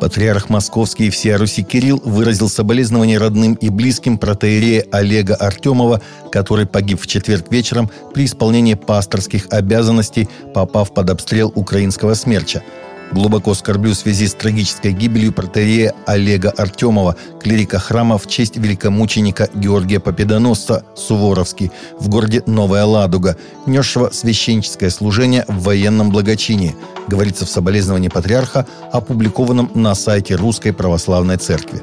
Патриарх Московский и всея Руси Кирилл выразил соболезнования родным и близким протеерея Олега Артемова, который погиб в четверг вечером при исполнении пасторских обязанностей, попав под обстрел украинского смерча – Глубоко скорблю в связи с трагической гибелью протерея Олега Артемова, клирика храма в честь великомученика Георгия Победоносца Суворовский в городе Новая Ладуга, несшего священническое служение в военном благочинии, говорится в соболезновании патриарха, опубликованном на сайте Русской Православной Церкви.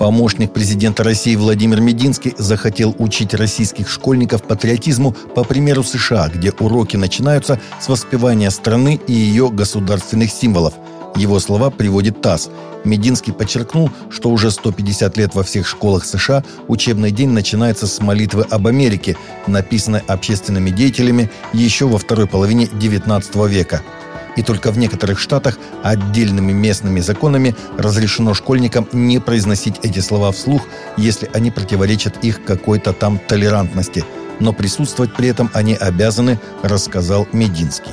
Помощник президента России Владимир Мединский захотел учить российских школьников патриотизму по примеру США, где уроки начинаются с воспевания страны и ее государственных символов. Его слова приводит ТАСС. Мединский подчеркнул, что уже 150 лет во всех школах США учебный день начинается с молитвы об Америке, написанной общественными деятелями еще во второй половине XIX века – и только в некоторых штатах отдельными местными законами разрешено школьникам не произносить эти слова вслух, если они противоречат их какой-то там толерантности. Но присутствовать при этом они обязаны, рассказал Мединский.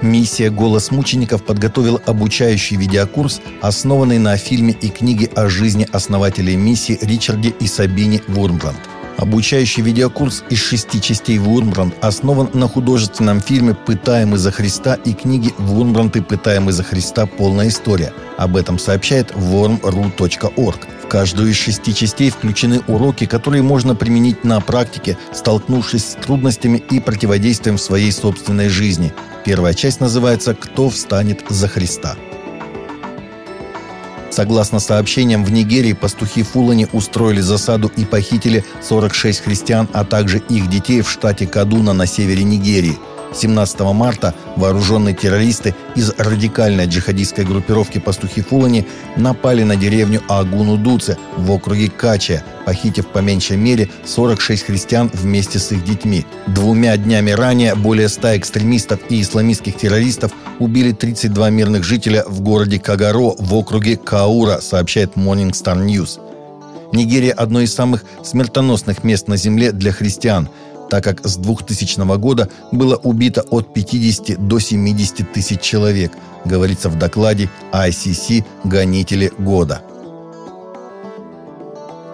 Миссия «Голос мучеников» подготовила обучающий видеокурс, основанный на фильме и книге о жизни основателей миссии Ричарде и Сабине Вурмланд – Обучающий видеокурс из шести частей Вурмбранд основан на художественном фильме «Пытаемый за Христа» и книге «Вурмбранд и пытаемый за Христа. Полная история». Об этом сообщает wormru.org. В каждую из шести частей включены уроки, которые можно применить на практике, столкнувшись с трудностями и противодействием в своей собственной жизни. Первая часть называется «Кто встанет за Христа?». Согласно сообщениям, в Нигерии пастухи Фулани устроили засаду и похитили 46 христиан, а также их детей в штате Кадуна на севере Нигерии. 17 марта вооруженные террористы из радикальной джихадистской группировки «Пастухи Фулани» напали на деревню Агуну-Дуце в округе Кача, похитив по меньшей мере 46 христиан вместе с их детьми. Двумя днями ранее более 100 экстремистов и исламистских террористов убили 32 мирных жителя в городе Кагаро в округе Каура, сообщает Morning Star News. Нигерия – одно из самых смертоносных мест на Земле для христиан, так как с 2000 года было убито от 50 до 70 тысяч человек, говорится в докладе ICC «Гонители года».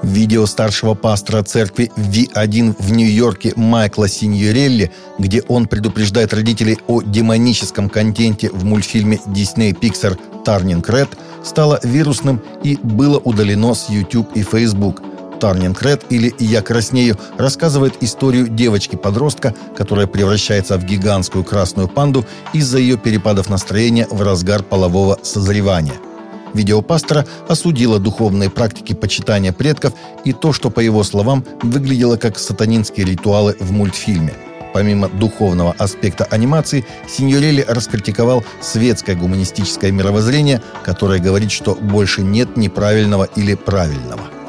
Видео старшего пастора церкви V1 в Нью-Йорке Майкла Синьорелли, где он предупреждает родителей о демоническом контенте в мультфильме Disney Pixar «Тарнинг Ред», стало вирусным и было удалено с YouTube и Facebook. «Тарнинг Ред» или «Я краснею» рассказывает историю девочки-подростка, которая превращается в гигантскую красную панду из-за ее перепадов настроения в разгар полового созревания – Видео пастора осудило духовные практики почитания предков и то, что, по его словам, выглядело как сатанинские ритуалы в мультфильме. Помимо духовного аспекта анимации, Синьорелли раскритиковал светское гуманистическое мировоззрение, которое говорит, что больше нет неправильного или правильного –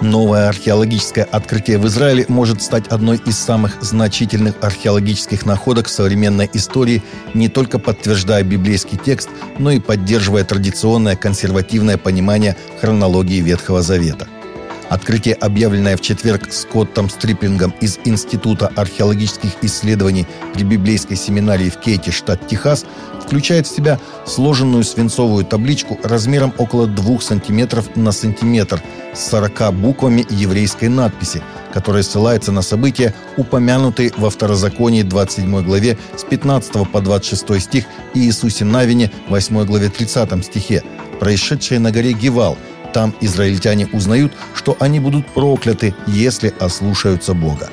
Новое археологическое открытие в Израиле может стать одной из самых значительных археологических находок современной истории, не только подтверждая библейский текст, но и поддерживая традиционное консервативное понимание хронологии Ветхого Завета – Открытие, объявленное в четверг Скоттом Стриплингом из Института археологических исследований при библейской семинарии в Кейте, штат Техас, включает в себя сложенную свинцовую табличку размером около 2 сантиметров на сантиметр с 40 буквами еврейской надписи, которая ссылается на события, упомянутые во Второзаконии 27 главе с 15 по 26 стих и Иисусе Навине 8 главе 30 стихе, происшедшие на горе Гевал – там израильтяне узнают, что они будут прокляты, если ослушаются Бога.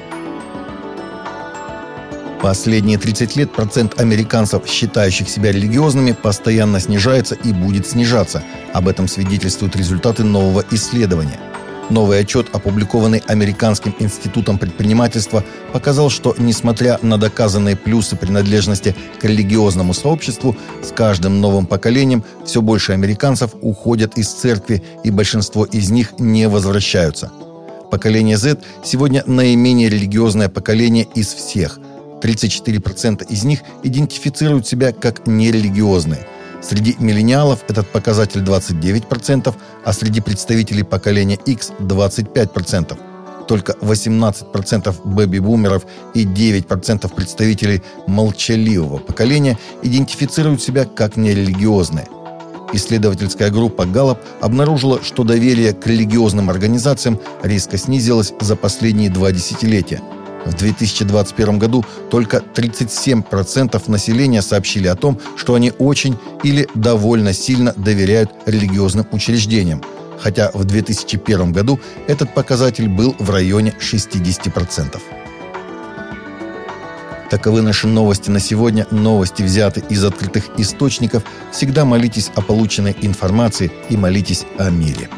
Последние 30 лет процент американцев, считающих себя религиозными, постоянно снижается и будет снижаться. Об этом свидетельствуют результаты нового исследования. Новый отчет, опубликованный Американским институтом предпринимательства, показал, что, несмотря на доказанные плюсы принадлежности к религиозному сообществу, с каждым новым поколением все больше американцев уходят из церкви, и большинство из них не возвращаются. Поколение Z сегодня наименее религиозное поколение из всех. 34% из них идентифицируют себя как нерелигиозные – Среди миллениалов этот показатель 29%, а среди представителей поколения X 25%. Только 18% бэби-бумеров и 9% представителей молчаливого поколения идентифицируют себя как нерелигиозные. Исследовательская группа Gallup обнаружила, что доверие к религиозным организациям резко снизилось за последние два десятилетия – в 2021 году только 37% населения сообщили о том, что они очень или довольно сильно доверяют религиозным учреждениям, хотя в 2001 году этот показатель был в районе 60%. Таковы наши новости на сегодня. Новости взяты из открытых источников. Всегда молитесь о полученной информации и молитесь о мире.